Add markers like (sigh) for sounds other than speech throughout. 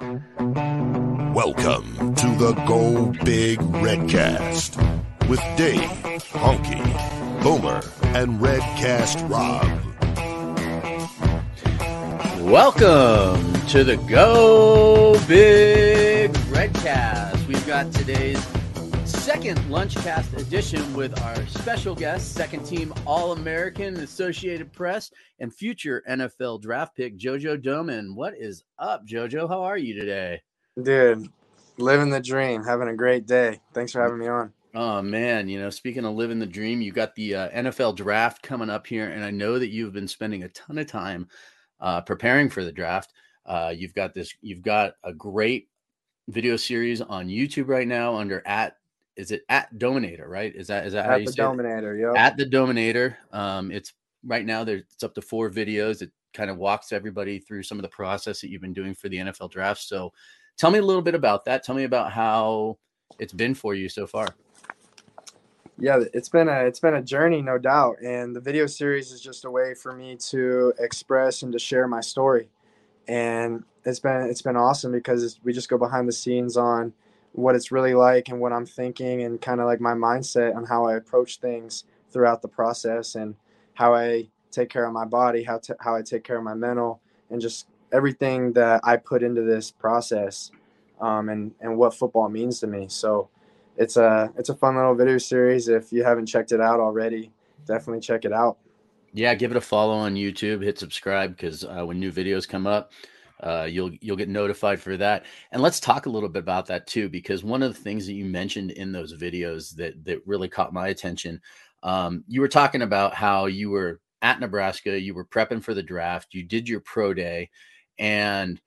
Welcome to the Go Big Redcast with Dave, Honky, Boomer, and Redcast Rob. Welcome to the Go Big Redcast. We've got today's second Lunchcast edition with our special guest, second team All American, Associated Press, and future NFL draft pick, JoJo Domann. What is up, JoJo? How are you today? Dude, living the dream, having a great day. Thanks for having me on. Oh man, you know, speaking of living the dream, you got the uh, NFL draft coming up here, and I know that you've been spending a ton of time uh, preparing for the draft. Uh, you've got this, you've got a great video series on YouTube right now under at is it at Dominator, right? Is that is that at how you the say Dominator, yep. At the Dominator. Um, it's right now there's it's up to four videos. It kind of walks everybody through some of the process that you've been doing for the NFL draft. So tell me a little bit about that. Tell me about how it's been for you so far. Yeah, it's been a it's been a journey, no doubt. And the video series is just a way for me to express and to share my story. And it's been it's been awesome because we just go behind the scenes on what it's really like and what I'm thinking and kind of like my mindset on how I approach things throughout the process and how I take care of my body, how to, how I take care of my mental, and just everything that I put into this process, um, and and what football means to me. So it's a it's a fun little video series. If you haven't checked it out already, definitely check it out. Yeah, give it a follow on YouTube. Hit subscribe because uh, when new videos come up, uh, you'll you'll get notified for that. And let's talk a little bit about that too, because one of the things that you mentioned in those videos that that really caught my attention, um, you were talking about how you were at Nebraska, you were prepping for the draft, you did your pro day, and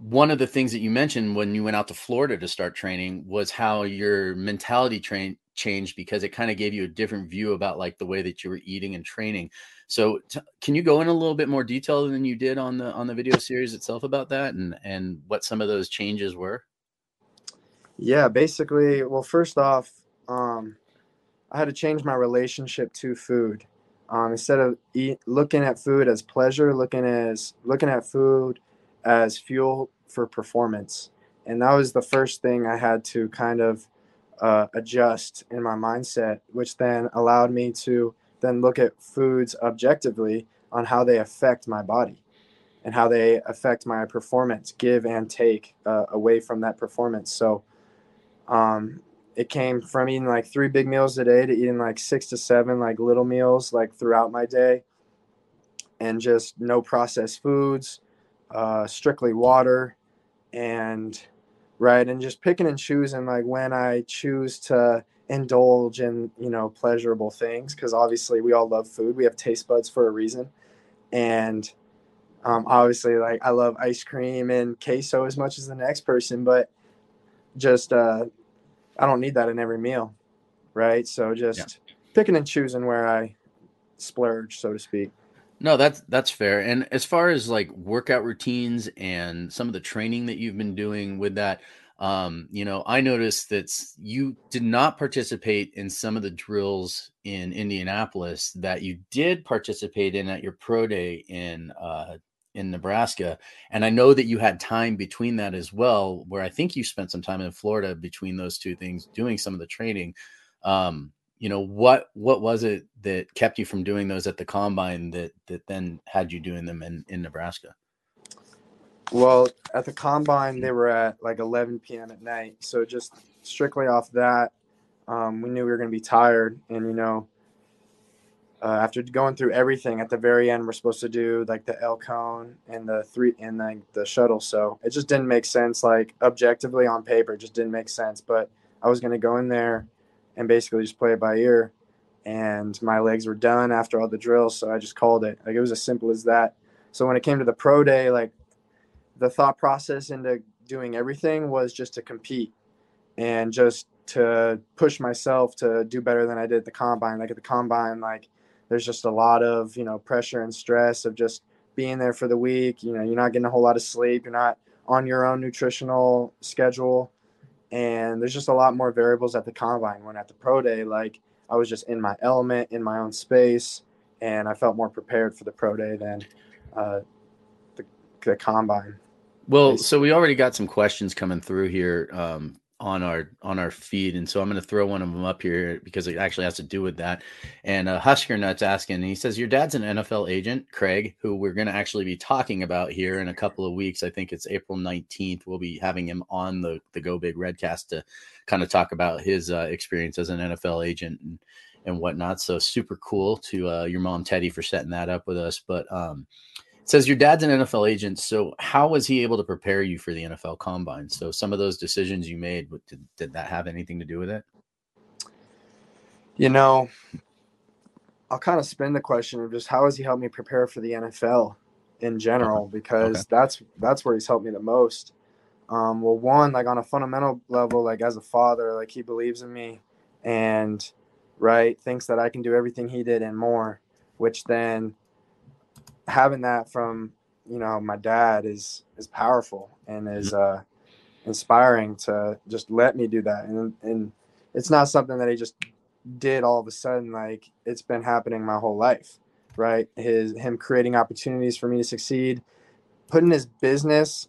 one of the things that you mentioned when you went out to Florida to start training was how your mentality train changed because it kind of gave you a different view about like the way that you were eating and training. So t- can you go in a little bit more detail than you did on the on the video series itself about that and and what some of those changes were? Yeah, basically, well, first off, um, I had to change my relationship to food. Um, instead of eat, looking at food as pleasure, looking as looking at food as fuel for performance, and that was the first thing I had to kind of uh, adjust in my mindset, which then allowed me to then look at foods objectively on how they affect my body and how they affect my performance, give and take uh, away from that performance. So um, it came from eating like three big meals a day to eating like six to seven like little meals like throughout my day, and just no processed foods, uh, strictly water, and right, and just picking and choosing like when I choose to indulge in you know pleasurable things because obviously we all love food. We have taste buds for a reason. And um, obviously like i love ice cream and queso as much as the next person but just uh, i don't need that in every meal right? So just yeah. picking and choosing where i splurge so to speak no that's that's fair and as far as like workout routines and some of the training that you've been doing with that um, you know, I noticed that you did not participate in some of the drills in Indianapolis that you did participate in at your pro day in uh, in Nebraska, and I know that you had time between that as well. Where I think you spent some time in Florida between those two things, doing some of the training. Um, you know what what was it that kept you from doing those at the combine that that then had you doing them in in Nebraska? Well, at the combine, they were at like 11 p.m. at night. So just strictly off that, um, we knew we were going to be tired. And, you know, uh, after going through everything at the very end, we're supposed to do like the L cone and the three and like the shuttle. So it just didn't make sense. Like objectively on paper, it just didn't make sense. But I was going to go in there and basically just play it by ear. And my legs were done after all the drills. So I just called it. Like it was as simple as that. So when it came to the pro day, like the thought process into doing everything was just to compete and just to push myself to do better than I did at the combine. Like at the combine, like there's just a lot of, you know, pressure and stress of just being there for the week. You know, you're not getting a whole lot of sleep. You're not on your own nutritional schedule. And there's just a lot more variables at the combine when at the pro day, like I was just in my element, in my own space, and I felt more prepared for the pro day than uh, the, the combine. Well, so we already got some questions coming through here um, on our on our feed, and so I'm going to throw one of them up here because it actually has to do with that. And uh, Husker Nuts asking, he says, "Your dad's an NFL agent, Craig, who we're going to actually be talking about here in a couple of weeks. I think it's April 19th. We'll be having him on the the Go Big Redcast to kind of talk about his uh, experience as an NFL agent and and whatnot. So super cool to uh, your mom Teddy for setting that up with us, but." um says your dad's an NFL agent. So how was he able to prepare you for the NFL combine? So some of those decisions you made, did, did that have anything to do with it? You know, I'll kind of spin the question of just how has he helped me prepare for the NFL in general, because okay. that's, that's where he's helped me the most. Um, well, one, like on a fundamental level, like as a father, like he believes in me and right thinks that I can do everything he did and more, which then having that from you know my dad is is powerful and is mm-hmm. uh inspiring to just let me do that. And and it's not something that he just did all of a sudden like it's been happening my whole life right? His him creating opportunities for me to succeed putting his business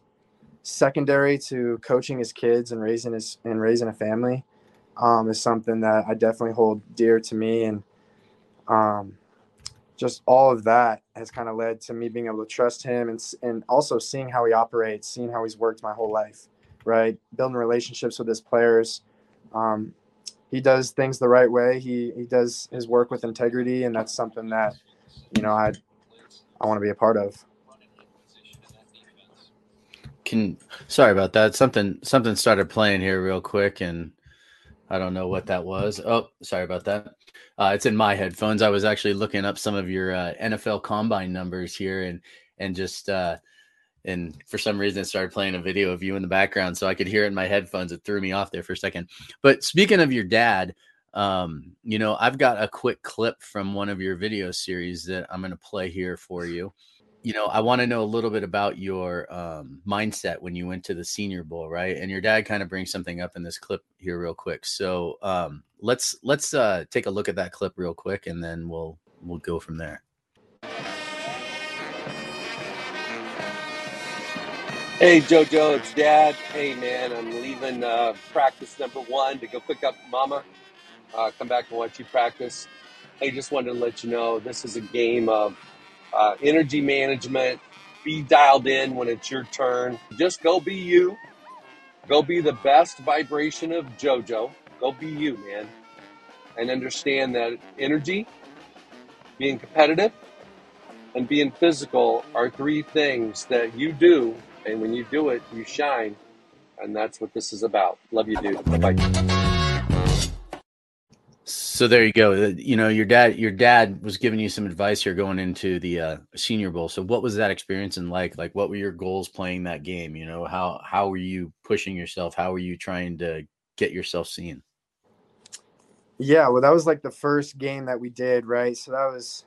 secondary to coaching his kids and raising his and raising a family um, is something that I definitely hold dear to me. And um, just all of that has kind of led to me being able to trust him and, and also seeing how he operates, seeing how he's worked my whole life, right? Building relationships with his players. Um, he does things the right way. He, he does his work with integrity. And that's something that, you know, I, I want to be a part of. Can, sorry about that. Something, something started playing here real quick and I don't know what that was. Oh, sorry about that. Uh, it's in my headphones. I was actually looking up some of your uh, NFL combine numbers here, and and just uh, and for some reason it started playing a video of you in the background, so I could hear it in my headphones. It threw me off there for a second. But speaking of your dad, um, you know, I've got a quick clip from one of your video series that I'm going to play here for you you know, I want to know a little bit about your um, mindset when you went to the Senior Bowl, right? And your dad kind of brings something up in this clip here, real quick. So um, let's let's uh, take a look at that clip real quick, and then we'll we'll go from there. Hey JoJo, it's Dad. Hey man, I'm leaving uh, practice number one to go pick up Mama. Uh, come back and watch you practice. Hey, just wanted to let you know this is a game of uh, energy management. Be dialed in when it's your turn. Just go be you. Go be the best vibration of JoJo. Go be you, man. And understand that energy, being competitive, and being physical are three things that you do. And when you do it, you shine. And that's what this is about. Love you, dude. Bye. So there you go. Uh, you know, your dad, your dad was giving you some advice here going into the uh, Senior Bowl. So what was that experience and like? Like, what were your goals playing that game? You know, how how were you pushing yourself? How were you trying to get yourself seen? Yeah, well, that was like the first game that we did, right? So that was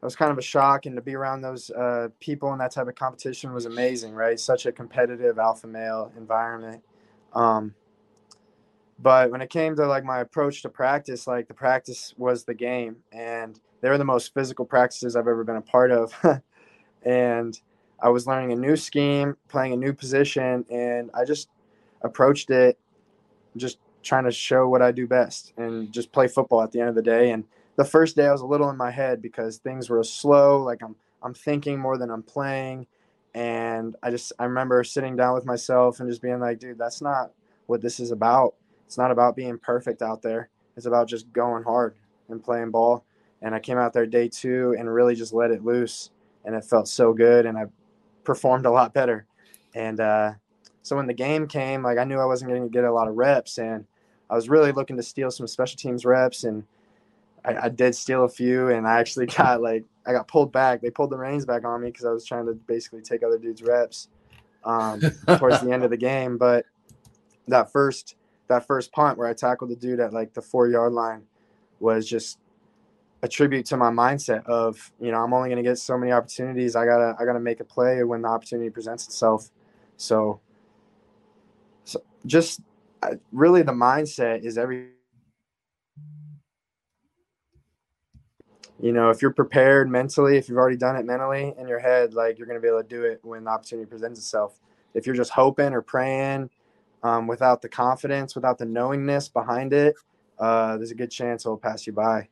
that was kind of a shock, and to be around those uh, people and that type of competition was amazing, right? Such a competitive alpha male environment. Um, but when it came to like my approach to practice, like the practice was the game, and they were the most physical practices I've ever been a part of. (laughs) and I was learning a new scheme, playing a new position, and I just approached it just trying to show what I do best and just play football at the end of the day. And the first day I was a little in my head because things were slow, like I'm I'm thinking more than I'm playing. And I just I remember sitting down with myself and just being like, dude, that's not what this is about it's not about being perfect out there. It's about just going hard and playing ball. And I came out there day two and really just let it loose. And it felt so good. And I performed a lot better. And uh, so when the game came, like I knew I wasn't going to get a lot of reps. And I was really looking to steal some special teams reps. And I, I did steal a few. And I actually (laughs) got like, I got pulled back. They pulled the reins back on me because I was trying to basically take other dudes' reps. um, towards the end of the game. But that first that first punt where I tackled the dude at like the four yard line was just a tribute to my mindset of you know I'm only going to get so many opportunities. I gotta I gotta make a play when the opportunity presents itself. So, so just uh, really the mindset is every. You know, if you're prepared mentally, if you've already done it mentally in your head, like you're going to be able to do it when the opportunity presents itself. If you're just hoping or praying um, without the confidence, without the knowingness behind it, uh, there's a good chance it'll pass you by.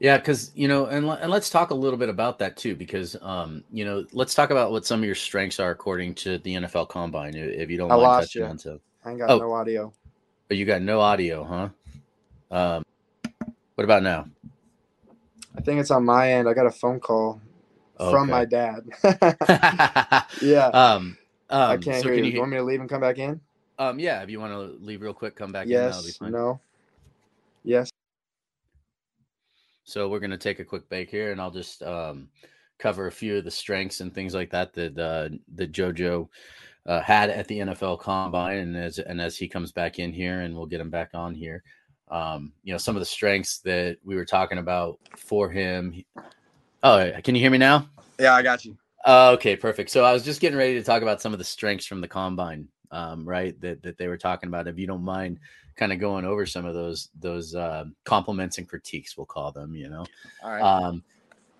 Yeah, because you know, and and let's talk a little bit about that too, because um, you know, let's talk about what some of your strengths are according to the NFL Combine. If you don't I mind lost touching you. on to, I ain't got Oh. no audio. but you got no audio, huh? Um, what about now? I think it's on my end. I got a phone call from my dad. (laughs) (laughs) yeah, um, um, I can't so hear can you. you You want me to leave and come back in? Um, yeah, if you want to leave real quick, come back in. Be Yes. fine. No. Yes. So we're gonna take a quick break here, and I'll just um, cover a few of the strengths and things like that that uh, that JoJo uh, had at the NFL Combine, and as and as he comes back in here, and we'll get him back on here. Um, you know, some of the strengths that we were talking about for him. Oh, can you hear me now? Yeah, I got you. Uh, okay, perfect. So I was just getting ready to talk about some of the strengths from the combine, um, right? That that they were talking about. If you don't mind, kind of going over some of those those uh, compliments and critiques, we'll call them. You know, All right. um,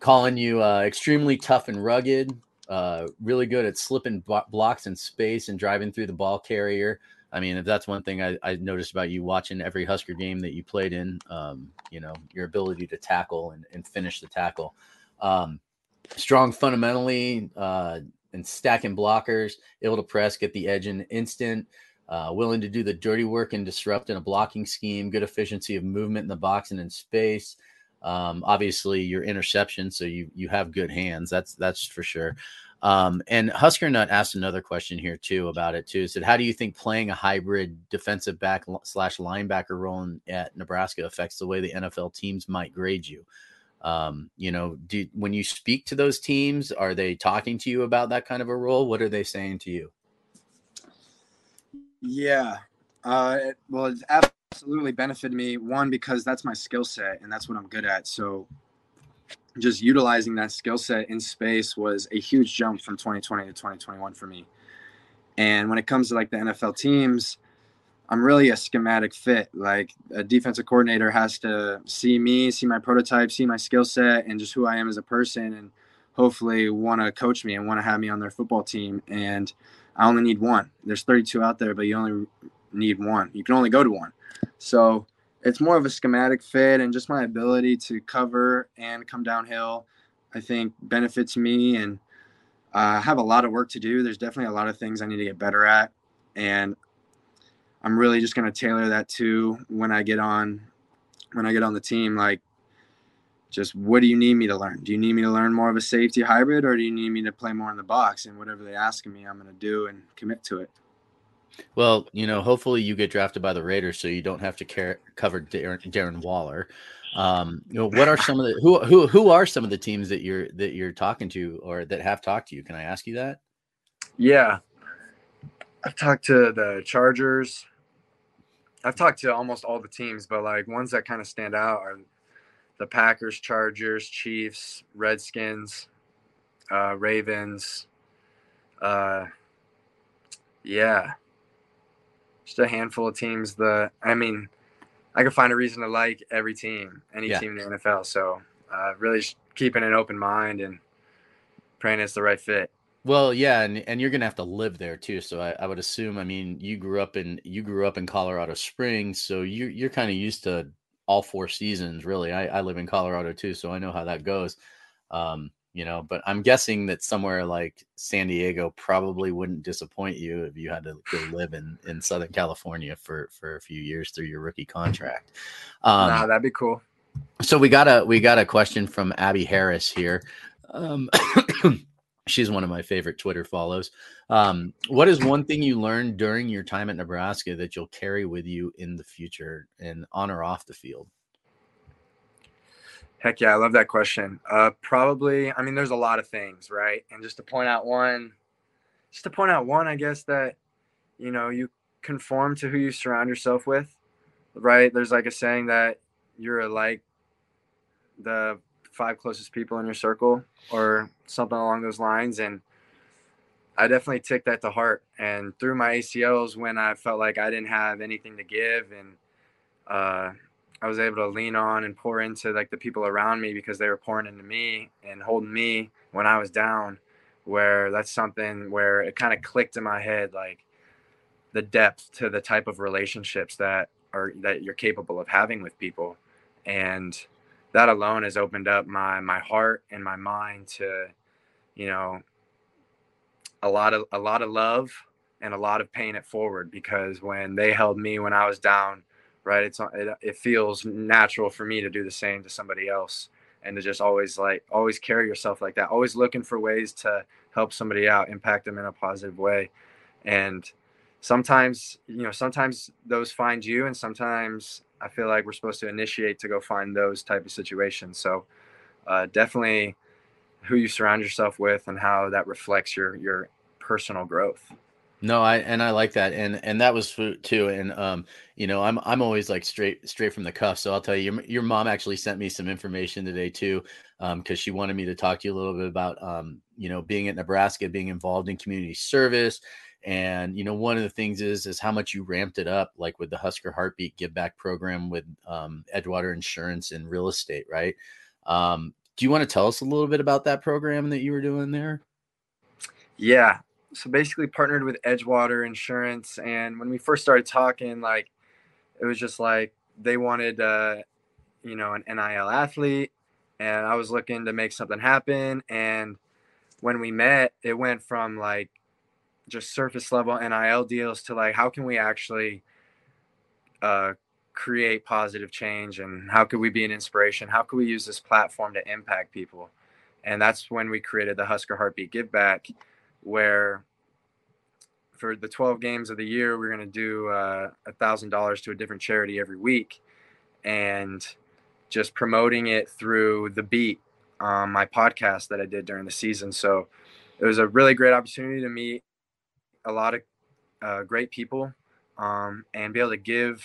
calling you uh, extremely tough and rugged, uh, really good at slipping blo- blocks in space and driving through the ball carrier. I mean, if that's one thing I, I noticed about you watching every Husker game that you played in, um, you know, your ability to tackle and, and finish the tackle. Um, strong fundamentally uh, and stacking blockers, able to press, get the edge in an instant, uh, willing to do the dirty work and disrupt in a blocking scheme, good efficiency of movement in the box and in space. Um, obviously, your interception, so you you have good hands. That's that's for sure. Um, and Husker Nut asked another question here too about it too. Said, "How do you think playing a hybrid defensive back slash linebacker role at Nebraska affects the way the NFL teams might grade you?" Um, you know, do when you speak to those teams, are they talking to you about that kind of a role? What are they saying to you? Yeah. Uh, it, well, it's absolutely benefited me. One, because that's my skill set and that's what I'm good at. So just utilizing that skill set in space was a huge jump from 2020 to 2021 for me. And when it comes to like the NFL teams, I'm really a schematic fit. Like a defensive coordinator has to see me, see my prototype, see my skill set, and just who I am as a person, and hopefully want to coach me and want to have me on their football team. And I only need one. There's 32 out there, but you only need one. You can only go to one. So it's more of a schematic fit and just my ability to cover and come downhill, I think benefits me. And uh, I have a lot of work to do. There's definitely a lot of things I need to get better at. And I'm really just going to tailor that to when I get on, when I get on the team, like just what do you need me to learn? Do you need me to learn more of a safety hybrid or do you need me to play more in the box? And whatever they ask of me, I'm going to do and commit to it. Well, you know, hopefully you get drafted by the Raiders, so you don't have to care, cover Darren, Darren Waller. Um, you know, what are some of the who who who are some of the teams that you're that you're talking to or that have talked to you? Can I ask you that? Yeah. I've talked to the Chargers. I've talked to almost all the teams, but like ones that kind of stand out are the Packers, Chargers, Chiefs, Redskins, uh, Ravens. Uh, yeah. Just a handful of teams that, I mean, I could find a reason to like every team, any Yeah. team in the NFL. So uh, really just keeping an open mind and praying it's the right fit. Well, yeah, and, and you're gonna have to live there too. So I, I would assume. I mean, you grew up in you grew up in Colorado Springs, so you you're kind of used to all four seasons. Really, I, I live in Colorado too, so I know how that goes. Um, you know, but I'm guessing that somewhere like San Diego probably wouldn't disappoint you if you had to go live in in Southern California for for a few years through your rookie contract. Um, nah, that'd be cool. so we got a we got a question from Abby Harris here. Um, (coughs) she's one of my favorite Twitter follows. Um, what is one thing you learned during your time at Nebraska that you'll carry with you in the future and on or off the field? Heck yeah, I love that question. Uh, probably, I mean, there's a lot of things, right? And just to point out one just to point out one, I guess that you know you conform to who you surround yourself with, right? There's like a saying that you're like the five closest people in your circle or something along those lines and I definitely took that to heart. And through my ACLs, when I felt like I didn't have anything to give, and uh, I was able to lean on and pour into like the people around me because they were pouring into me and holding me when I was down. Where that's something where it kind of clicked in my head, like the depth to the type of relationships that are that you're capable of having with people, and that alone has opened up my my heart and my mind to, you know, a lot of a lot of love and a lot of paying it forward because when they held me when I was down, right, it's it, it feels natural for me to do the same to somebody else and to just always like always carry yourself like that, always looking for ways to help somebody out, impact them in a positive way, and sometimes you know sometimes those find you and sometimes i feel like we're supposed to initiate to go find those type of situations so uh, definitely who you surround yourself with and how that reflects your your personal growth. No, I and I like that, and and that was too. And um, you know, I'm I'm always like straight straight from the cuff. So I'll tell you, your, your mom actually sent me some information today too, um, because she wanted me to talk to you a little bit about um, you know, being at Nebraska, being involved in community service, and you know, one of the things is is how much you ramped it up, like with the Husker Heartbeat Give Back program with um, Edgewater Insurance and real estate, right? Um, do you want to tell us a little bit about that program that you were doing there? Yeah, so basically partnered with Edgewater Insurance, and when we first started talking, like it was just like they wanted, uh, you know, an NIL athlete, and I was looking to make something happen. And when we met, it went from like just surface level NIL deals to like how can we actually uh, create positive change and how could we be an inspiration? How could we use this platform to impact people? And that's when we created the Husker Heartbeat Give Back where for the 12 games of the year, we're going to do uh, a thousand dollars to a different charity every week, and just promoting it through the beat, um, my podcast that I did during the season. So it was a really great opportunity to meet a lot of uh, great people um, and be able to give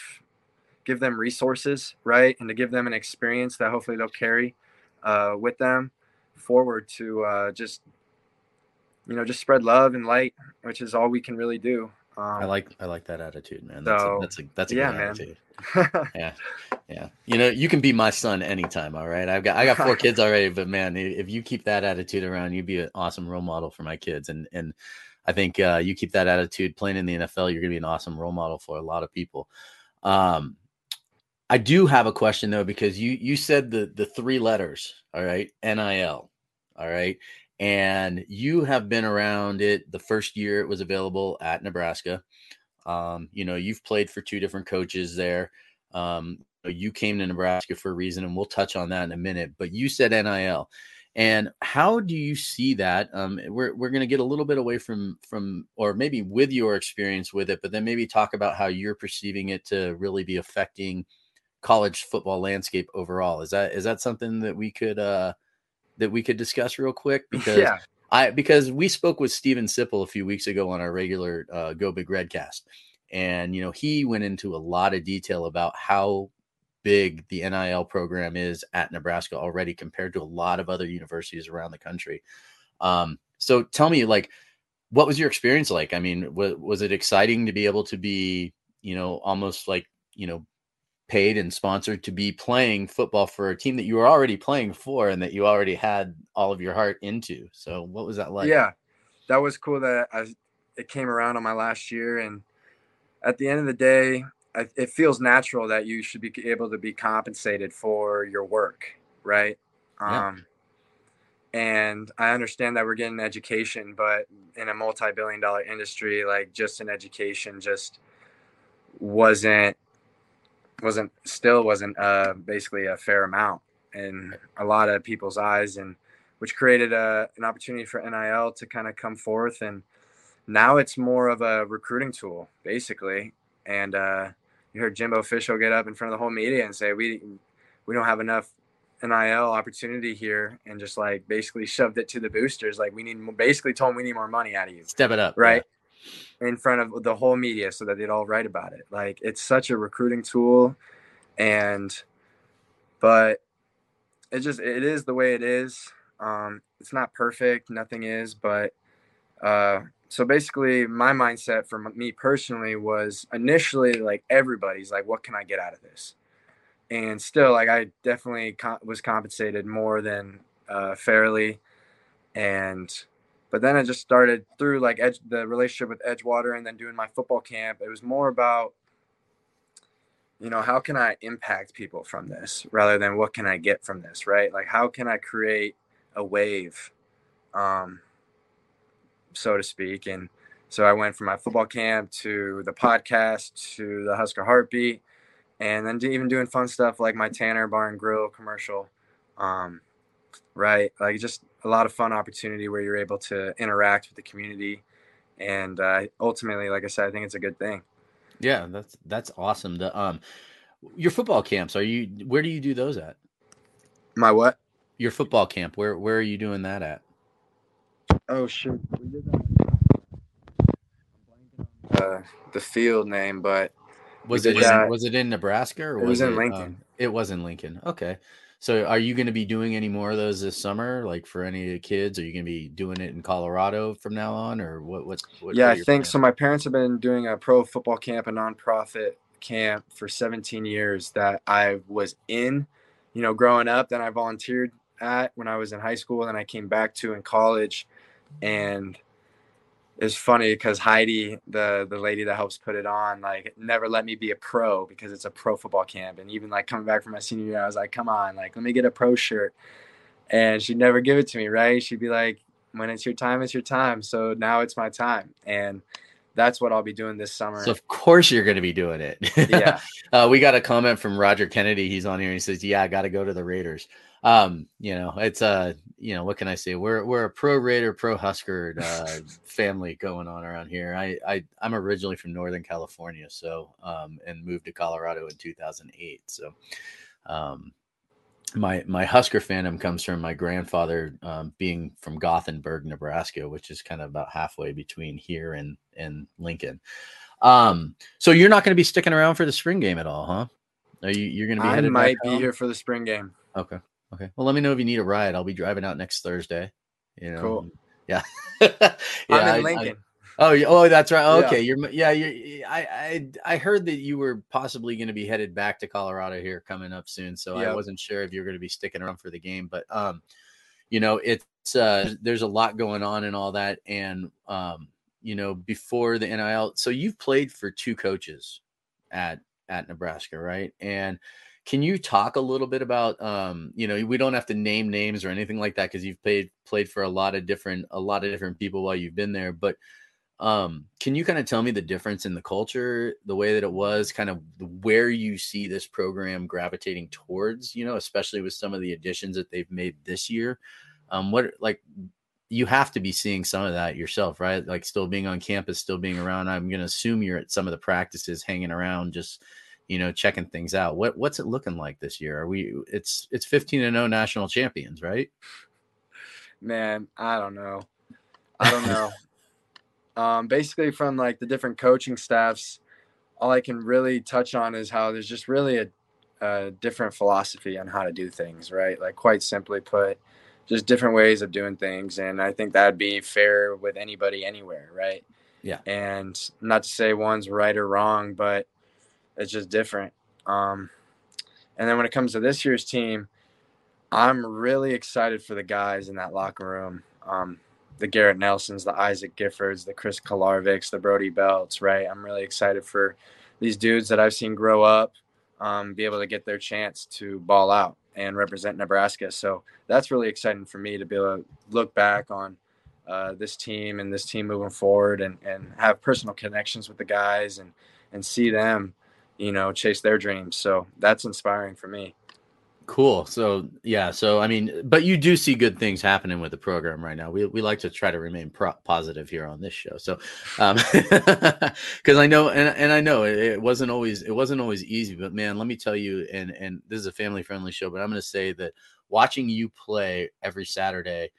give them resources, right, and to give them an experience that hopefully they'll carry uh, with them forward to uh, just you know, just spread love and light, which is all we can really do. Um, I like I like that attitude, man. That's so, a, that's a that's a yeah, good attitude. (laughs) yeah, yeah. You know, you can be my son anytime. All right, I've got I got four kids already, but man, if you keep that attitude around, you'd be an awesome role model for my kids. And and I think uh, you keep that attitude playing in the NFL, you're gonna be an awesome role model for a lot of people. Um, I do have a question though, because you you said the the three letters, all right, NIL, all right, and you have been around it the first year it was available at Nebraska. Um, you know, you've played for two different coaches there. Um, you came to Nebraska for a reason, and we'll touch on that in a minute. But you said NIL, and how do you see that? Um, we're we're going to get a little bit away from from, or maybe with your experience with it, but then maybe talk about how you're perceiving it to really be affecting college football landscape overall. Is that is that something that we could uh, that we could discuss real quick (laughs) because yeah. I because we spoke with Steven Sipple a few weeks ago on our regular uh, Go Big Redcast, and you know he went into a lot of detail about how big the NIL program is at Nebraska already compared to a lot of other universities around the country. Um, so tell me, like, what was your experience like? I mean, was, was it exciting to be able to be, you know, almost like you know paid and sponsored to be playing football for a team that you were already playing for and that you already had all of your heart into. So what was that like? Yeah, that was cool that I, it came around on my last year. And at the end of the day, it feels natural that you should be able to be compensated for your work. Right. Yeah. Um, and I understand that we're getting education, but in a multi-billion dollar industry, like just an education just wasn't wasn't still wasn't uh, basically a fair amount in a lot of people's eyes, and which created a, uh, an opportunity for NIL to kind of come forth. And now it's more of a recruiting tool, basically. And uh, you heard Jimbo Fisher get up in front of the whole media and say, "We we don't have enough NIL opportunity here and just like basically shoved it to the boosters. Like we need basically told them we need more money out of you. Step it up. Right. Yeah. In front of the whole media so that they'd all write about it. Like it's such a recruiting tool and but it just it is the way it is. Um it's not perfect, nothing is, but uh so basically my mindset for me personally was initially like everybody's like what can I get out of this? and still like i definitely co- was compensated more than uh, fairly. And but then i just started through like edge the relationship with edgewater and then doing my football camp. It was more about you know how can i impact people from this rather than what can i get from this right? Like how can i create a wave um so to speak and so i went from my football camp to the podcast to the husker heartbeat and then even doing fun stuff like my Tanner Bar and Grill commercial. Um, right, like just a lot of fun opportunity where you're able to interact with the community, and uh, ultimately, like I said, I think it's a good thing. Yeah, that's that's awesome. The um, your football camps are you? Where do you do those at? My what? Your football camp. Where where are you doing that at? Oh shoot, we did that. Uh, the field name, but was it in, was it in Nebraska or it was, was in it, Lincoln? Um, it was in Lincoln. Okay. So are you going to be doing any more of those this summer, like for any of the kids? Are you going to be doing it in Colorado from now on, or what? What's what, yeah, I think plans? so. My parents have been doing a pro football camp, a nonprofit camp for 17 years that I was in, you know, growing up. Then I volunteered at when I was in high school, and I came back to in college, and it's funny because Heidi, the the lady that helps put it on, like never let me be a pro because it's a pro football camp. And even like coming back from my senior year, I was like, come on, like let me get a pro shirt. And she'd never give it to me, right? She'd be like, when it's your time, it's your time. So now it's my time. And that's what I'll be doing this summer. So of course you're going to be doing it. yeah. (laughs) uh, we got a comment from Roger Kennedy. He's on here. And he says, "Yeah, I got to go to the Raiders." um, you know, it's uh, you know, what can I say? We're we're a pro Raider, pro Husker uh, (laughs) family going on around here. I I I'm originally from Northern California, so um, and moved to Colorado in 2008. So, um, my my Husker fandom comes from my grandfather um, being from Gothenburg, Nebraska, which is kind of about halfway between here and and Lincoln. Um, so you're not going to be sticking around for the spring game at all, huh? Are you you're going to be? I might be here for the spring game. Okay. Okay. Well, let me know if you need a ride. I'll be driving out next Thursday. You know. Cool. Yeah. (laughs) yeah I'm in Lincoln. I, oh, oh, that's right. Okay, yeah. you're yeah. You, I I I heard that you were possibly going to be headed back to Colorado here coming up soon. So yep. I wasn't sure if you were going to be sticking around for the game, but um, you know, it's uh, there's a lot going on and all that, and um, you know, before the NIL. So you've played for two coaches at at Nebraska, right? And can you talk a little bit about, um, you know, we don't have to name names or anything like that because you've played played for a lot of different a lot of different people while you've been there. But um, can you kind of tell me the difference in the culture, the way that it was, kind of where you see this program gravitating towards, you know, especially with some of the additions that they've made this year? Um, what like you have to be seeing some of that yourself, right? Like still being on campus, still being around. I'm going to assume you're at some of the practices, hanging around, just you know, checking things out. What what's it looking like this year? Are we it's it's 15 and 0 national champions, right? Man, I don't know. I don't know. (laughs) um basically from like the different coaching staffs, all I can really touch on is how there's just really a, a different philosophy on how to do things, right? Like quite simply put, just different ways of doing things and I think that'd be fair with anybody anywhere, right? Yeah. And not to say one's right or wrong, but it's just different. Um, and then when it comes to this year's team, I'm really excited for the guys in that locker room. Um, the Garrett Nelsons, the Isaac Giffords, the Chris Kolarevics, the Brody Belts, right? I'm really excited for these dudes that I've seen grow up, um, be able to get their chance to ball out and represent Nebraska. So that's really exciting for me to be able to look back on uh, this team and this team moving forward and, and have personal connections with the guys and, and see them you know, chase their dreams. So that's inspiring for me. Cool. So yeah. So I mean, but you do see good things happening with the program right now. We we like to try to remain pro- positive here on this show. So, um, (laughs) because I know and and I know it, it, wasn't always it wasn't always easy. But man, let me tell you, and and this is a family friendly show, but I'm going to say that watching you play every Saturday,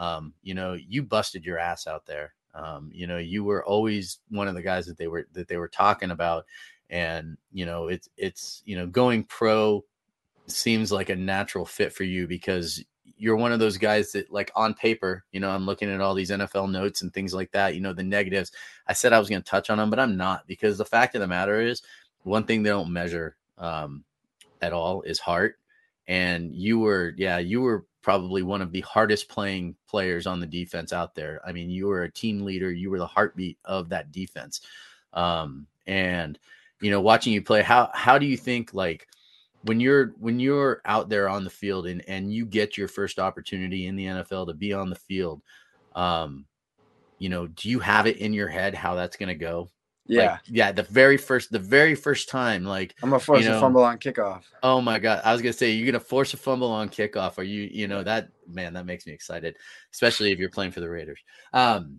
um, you know, you busted your ass out there. Um, you know, you were always one of the guys that they were that they were talking about, and you know, it's it's you know going pro seems like a natural fit for you because you're one of those guys that like on paper, you know, I'm looking at all these NFL notes and things like that, you know, the negatives. I said I was going to touch on them, but I'm not because the fact of the matter is one thing they don't measure um, at all is heart. And you were, yeah, you were probably one of the hardest playing players on the defense out there. I mean, you were a team leader, you were the heartbeat of that defense. Um, and, you know, watching you play, how, how do you think like, when you're when you're out there on the field and and you get your first opportunity in the NFL to be on the field, um, you know, do you have it in your head how that's going to go? Yeah, like, yeah. The very first, the very first time, like I'm gonna force you know, a fumble on kickoff. Oh my god, I was gonna say you're gonna force a fumble on kickoff. Are you, you know, that man, that makes me excited, especially if you're playing for the Raiders. Um,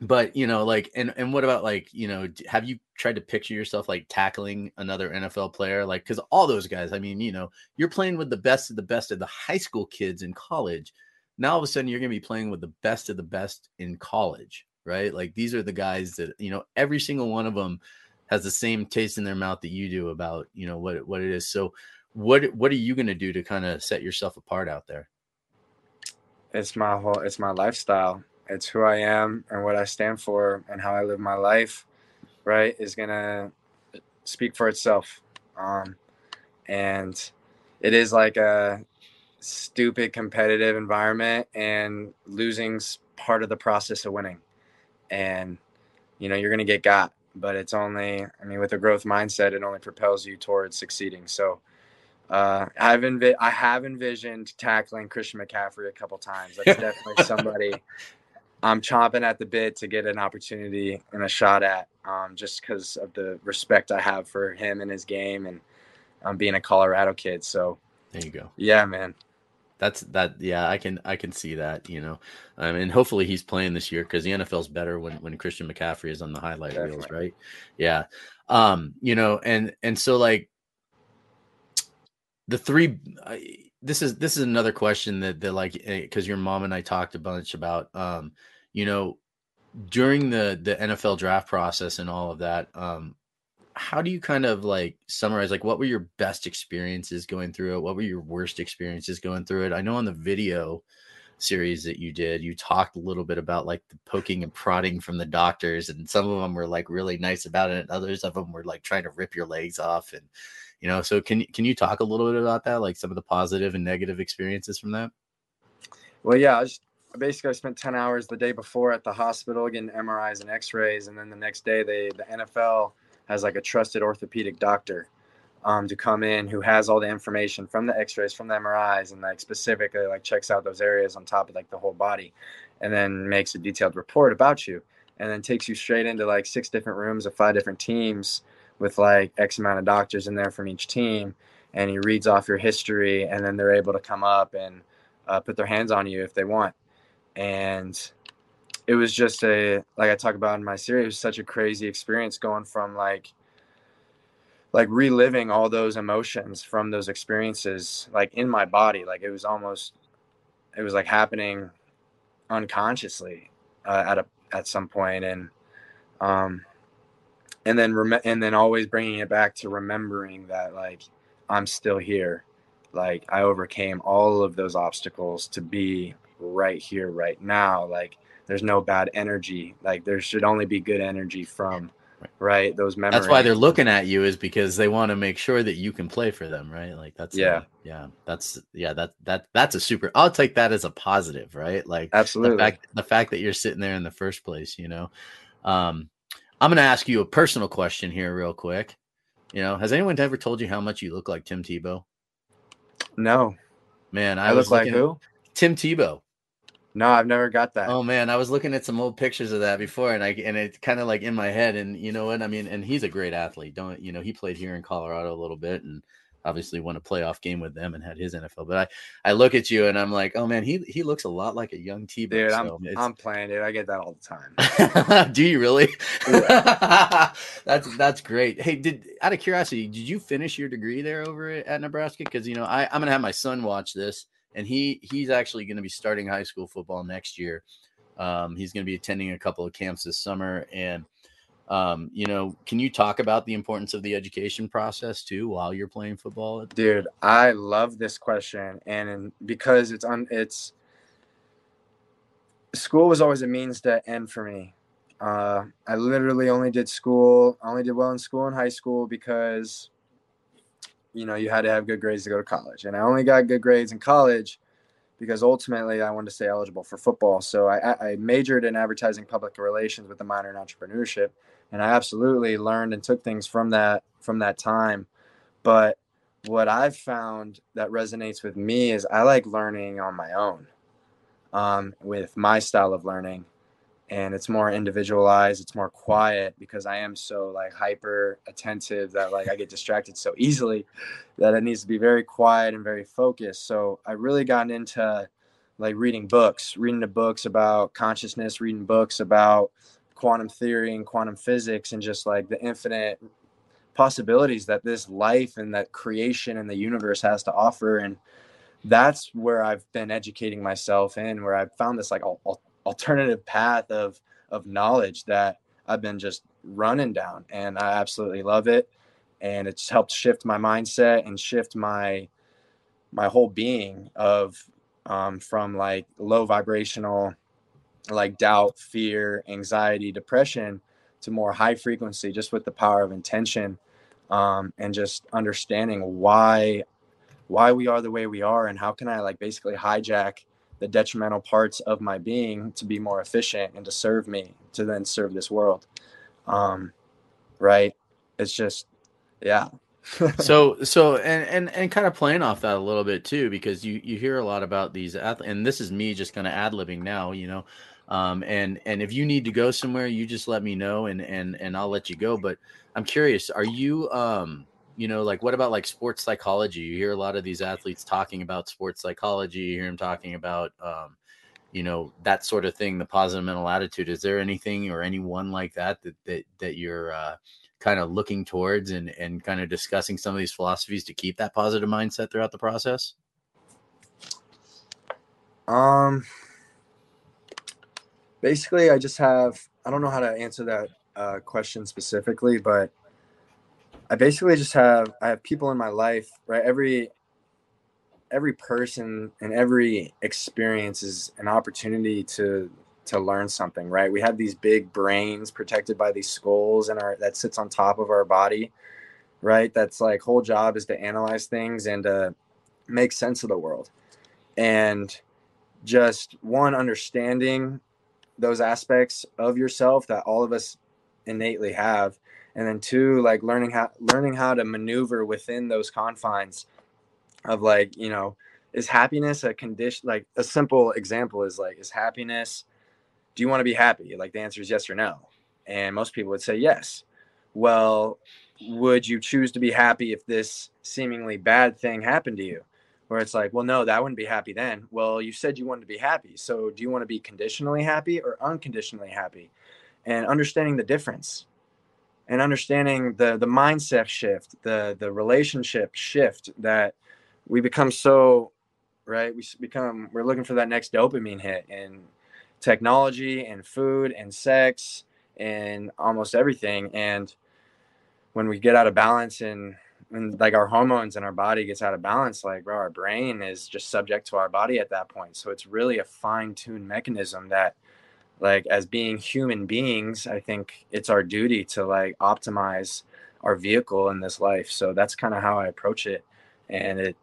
but you know like and and what about like you know have you tried to picture yourself like tackling another NFL player? Like cuz all those guys I mean you know you're playing with the best of the best of the high school kids in college. Now all of a sudden you're going to be playing with the best of the best in college right? Like these are the guys that you know every single one of them has the same taste in their mouth that you do about you know what what it is. So what what are you going to do to kind of set yourself apart out there? It's my whole it's my lifestyle it's who I am and what I stand for and how I live my life, right, is gonna speak for itself. Um, and it is like a stupid competitive environment, and losing's part of the process of winning. And you know you're gonna get got, but it's only I mean with a growth mindset, it only propels you towards succeeding. So. Uh, I've envi- I have envisioned tackling Christian McCaffrey a couple times. That's (laughs) definitely somebody I'm chomping at the bit to get an opportunity and a shot at, um, just because of the respect I have for him and his game, and um, being a Colorado kid. So there you go. Yeah, man. That's that. Yeah, I can I can see that. You know, um, and hopefully he's playing this year because the NFL's better when when Christian McCaffrey is on the highlight Definitely. reels, right? Yeah. Um, you know, and and so like the three. this is this is another question that that like because eh, your mom and I talked a bunch about um you know during the the NFL draft process and all of that um how do you kind of like summarize like what were your best experiences going through it? What were your worst experiences going through it? I know on the video series that you did you talked a little bit about like the poking and prodding from the doctors and some of them were like really nice about it and others of them were like trying to rip your legs off and you know so can can you talk a little bit about that like some of the positive and negative experiences from that? Well yeah i basically I spent 10 hours the day before at the hospital getting mris and x-rays and then the next day they the nfl has like a trusted orthopedic doctor um, to come in who has all the information from the x-rays from the mris and like specifically like checks out those areas on top of like the whole body and then makes a detailed report about you and then takes you straight into like six different rooms of five different teams with like X amount of doctors in there from each team, and he reads off your history, and then they're able to come up and uh, put their hands on you if they want. And it was just a like I talk about in my series, it was such a crazy experience going from like like reliving all those emotions from those experiences like in my body like it was almost it was like happening unconsciously uh, at a at some point and um and then rem- and then always bringing it back to remembering that like I'm still here. Like I overcame all of those obstacles to be right here right now. Like there's no bad energy. Like there should only be good energy from right those memories. That's why they're looking at you is because they want to make sure that you can play for them, right? Like that's yeah, a, yeah. That's yeah. That that that's a super. I'll take that as a positive, right? Like absolutely the fact the fact that you're sitting there in the first place, you know. Um, I'm going to ask you a personal question here, real quick. You know, has anyone ever told you how much you look like Tim Tebow? No. Man, I, I look like who? Tim Tebow. No, I've never got that. Oh man, I was looking at some old pictures of that before, and I and it's kind of like in my head. And you know what I mean? And he's a great athlete. Don't you know? He played here in Colorado a little bit, and obviously won a playoff game with them and had his NFL. But I, I look at you and I'm like, oh man, he he looks a lot like a young T. Dude, so I'm, I'm playing it. I get that all the time. (laughs) Do you really? (laughs) that's that's great. Hey, did out of curiosity, did you finish your degree there over at Nebraska? Because you know, I, I'm gonna have my son watch this, and he he's actually gonna be starting high school football next year. Um, he's gonna be attending a couple of camps this summer, and um, you know, can you talk about the importance of the education process too while you're playing football? Dude, I love this question, and because it's on, it's school was always a means to end for me. Uh, I literally only did school, only did well in school in high school because, you know, you had to have good grades to go to college, and I only got good grades in college because ultimately I wanted to stay eligible for football. So I, I majored in advertising public relations with a minor in entrepreneurship and I absolutely learned and took things from that from that time. But what I've found that resonates with me is I like learning on my own, um, with my style of learning, and it's more individualized. It's more quiet because I am so like hyper attentive that like I get distracted so easily that it needs to be very quiet and very focused. So I really gotten into like reading books, reading the books about consciousness, reading books about quantum theory and quantum physics and just like the infinite possibilities that this life and that creation and the universe has to offer and that's where i've been educating myself in where i've found this like alternative path of of knowledge that i've been just running down and i absolutely love it. And it's helped shift my mindset and shift my my whole being of um, from like low vibrational like doubt, fear, anxiety, depression to more high frequency just with the power of intention um, and just understanding why why we are the way we are and how can I like basically hijack the detrimental parts of my being to be more efficient and to serve me to then serve this world. Um, right? It's just yeah. (laughs) So so and and and kind of playing off that a little bit too because you you hear a lot about these athletes and this is me just kind of ad libbing now you know? Um, and and if you need to go somewhere, you just let me know and and and I'll let you go. But I'm curious, are you um you know like what about like sports psychology? You hear a lot of these athletes talking about sports psychology. You hear them talking about um, you know that sort of thing, the positive mental attitude. Is there anything or anyone like that that that that you're uh, kind of looking towards and and kind of discussing some of these philosophies to keep that positive mindset throughout the process? Um basically, I just have I don't know how to answer that uh, question specifically, but I basically just have I have people in my life, right? Every every person and every experience is an opportunity to to learn something, right? We have these big brains protected by these skulls and our that sits on top of our body, right? That's like whole job is to analyze things and to make sense of the world. And just one understanding those aspects of yourself that all of us innately have and then two like learning how learning how to maneuver within those confines of like you know is happiness a condition like a simple example is like is happiness do you want to be happy like the answer is yes or no and most people would say yes well would you choose to be happy if this seemingly bad thing happened to you where it's like, well, no, that wouldn't be happy then. Well, you said you wanted to be happy. So do you want to be conditionally happy or unconditionally happy? And understanding the difference and understanding the the mindset shift, the the relationship shift that we become so right. We become we're looking for that next dopamine hit in technology and food and sex and almost everything. And when we get out of balance and and like our hormones and our body gets out of balance like bro our brain is just subject to our body at that point so it's really a fine-tuned mechanism that like as being human beings i think it's our duty to like optimize our vehicle in this life. So that's kind of how i approach it. And it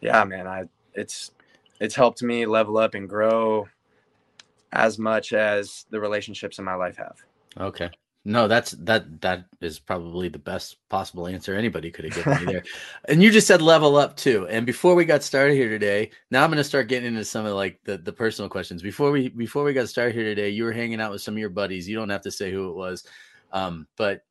yeah man i it's it's helped me level up and grow as much as the relationships in my life have. Okay no, that's that that is probably the best possible answer anybody could have given me there. (laughs) and you just said level up too. And before we got started here today, now I'm going to start getting into some of like the the personal questions. Before we before we got started here today, you were hanging out with some of your buddies. You don't have to say who it was. Um, but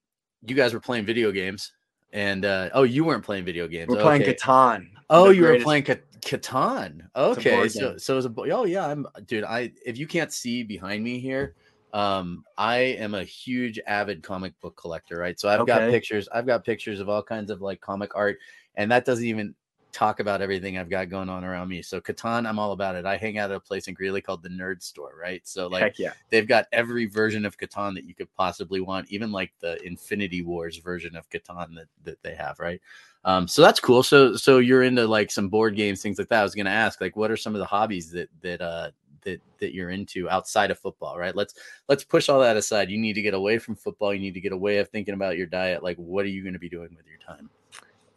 you guys were playing video games. And uh, oh, you weren't playing video games. We're playing okay. Catan. Oh, you were playing Ca- Catan. Okay, so so it was a oh yeah, I'm dude. I if you can't see behind me here, um, I am a huge avid comic book collector, right? So I've got pictures. I've got pictures of all kinds of like comic art, and that doesn't even talk about everything I've got going on around me. So Catan, I'm all about it. I hang out at a place in Greeley called the Nerd Store, right? So like Heck yeah. they've got every version of Catan that you could possibly want, even like the Infinity Wars version of Catan that, that they have, right? Um, so that's cool. So so you're into like some board games, things like that. I was gonna ask, like, what are some of the hobbies that that uh that that you're into outside of football, right? Let's let's push all that aside. You need to get away from football. You need to get away of thinking about your diet. Like, what are you gonna be doing with your time?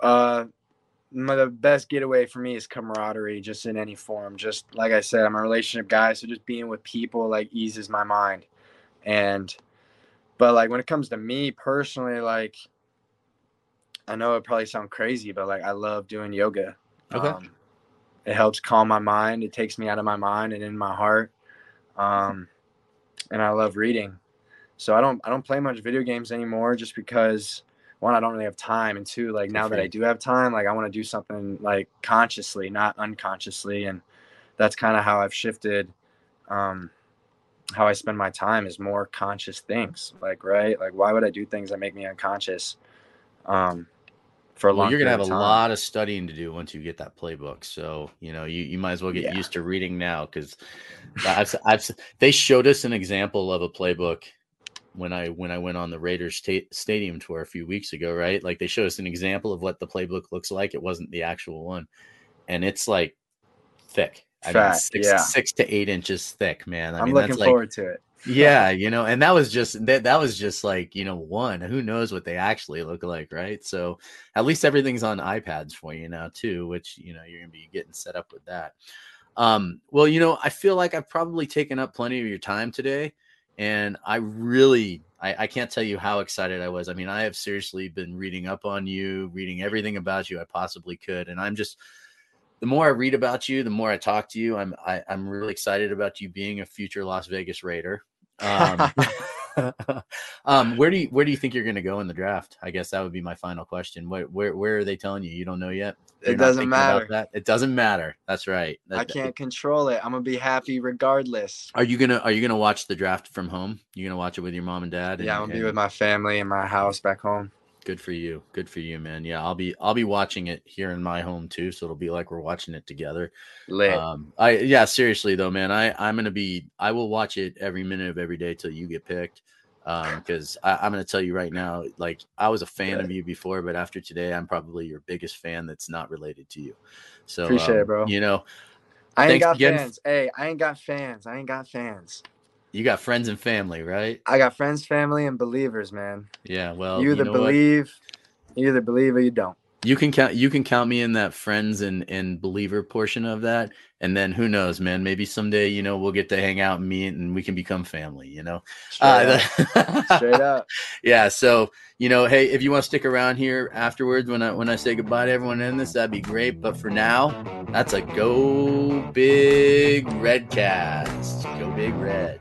Uh, my, the best getaway for me is camaraderie, just in any form. Just like I said, I'm a relationship guy, so just being with people like eases my mind. And, but like when it comes to me personally, like I know it probably sound crazy, but like I love doing yoga. Okay. Um, it helps calm my mind. It takes me out of my mind and in my heart. Um, and I love reading. So I don't I don't play much video games anymore just because one I don't really have time and two like now that I do have time like I want to do something like consciously not unconsciously and that's kind of how I've shifted um how I spend my time is more conscious things like right like why would I do things that make me unconscious um for a Well, long you're gonna have period a lot of studying to do once you get that playbook. So you know you, you might as well get Yeah. used to reading now because I've, I've they showed us an example of a playbook when I when I went on the Raiders sta- stadium tour a few weeks ago. Right, like they showed us an example of what the playbook looks like. It wasn't the actual one, and it's like thick. I mean, Fat, six, yeah. six to eight inches thick, man. I I'm mean, looking that's like forward to it yeah you know and that was just that, that was just like you know one who knows what they actually look like right? So at least everything's on ipads for you now too which you know you're gonna be getting set up with that. Um well you know i feel like i've probably taken up plenty of your time today and i really I, I can't tell you how excited i was. I mean i have seriously been reading up on you reading everything about you i possibly could and i'm just the more I read about you, the more I talk to you. I'm I, I'm really excited about you being a future Las Vegas Raider. Um, (laughs) um, where do you where do you think you're going to go in the draft? I guess that would be my final question. Where where where are they telling you? You don't know yet. You're it doesn't matter That it doesn't matter. That's right. I can't control it I'm gonna be happy regardless Are you gonna Are you gonna watch the draft from home? You're gonna watch it with your mom and dad? yeah I'm gonna be with my family in my house back home Good for you. Good for you, man. Yeah, I'll be I'll be watching it here in my home too, so it'll be like we're watching it together. lit Um, I yeah, seriously though, man, I I'm gonna be I will watch it every minute of every day till you get picked. Um, because I'm gonna tell you right now, like I was a fan of you before, but after today, I'm probably your biggest fan that's not related to you. So Appreciate it, um, bro. You know, I ain't got again. fans. Hey, I ain't got fans. I ain't got fans. You got friends and family, right? I got friends, family, and believers, man. Yeah. Well, you either know what? believe, you either believe or you don't. You can count you can count me in that friends and and believer portion of that. And then who knows man maybe someday you know we'll get to hang out and meet and we can become family you know? Straight Uh, up. (laughs) Straight up. yeah so you know hey if you want to stick around here afterwards when i when i say goodbye to everyone in this that'd be great. But for now that's a go big red cast. Go big red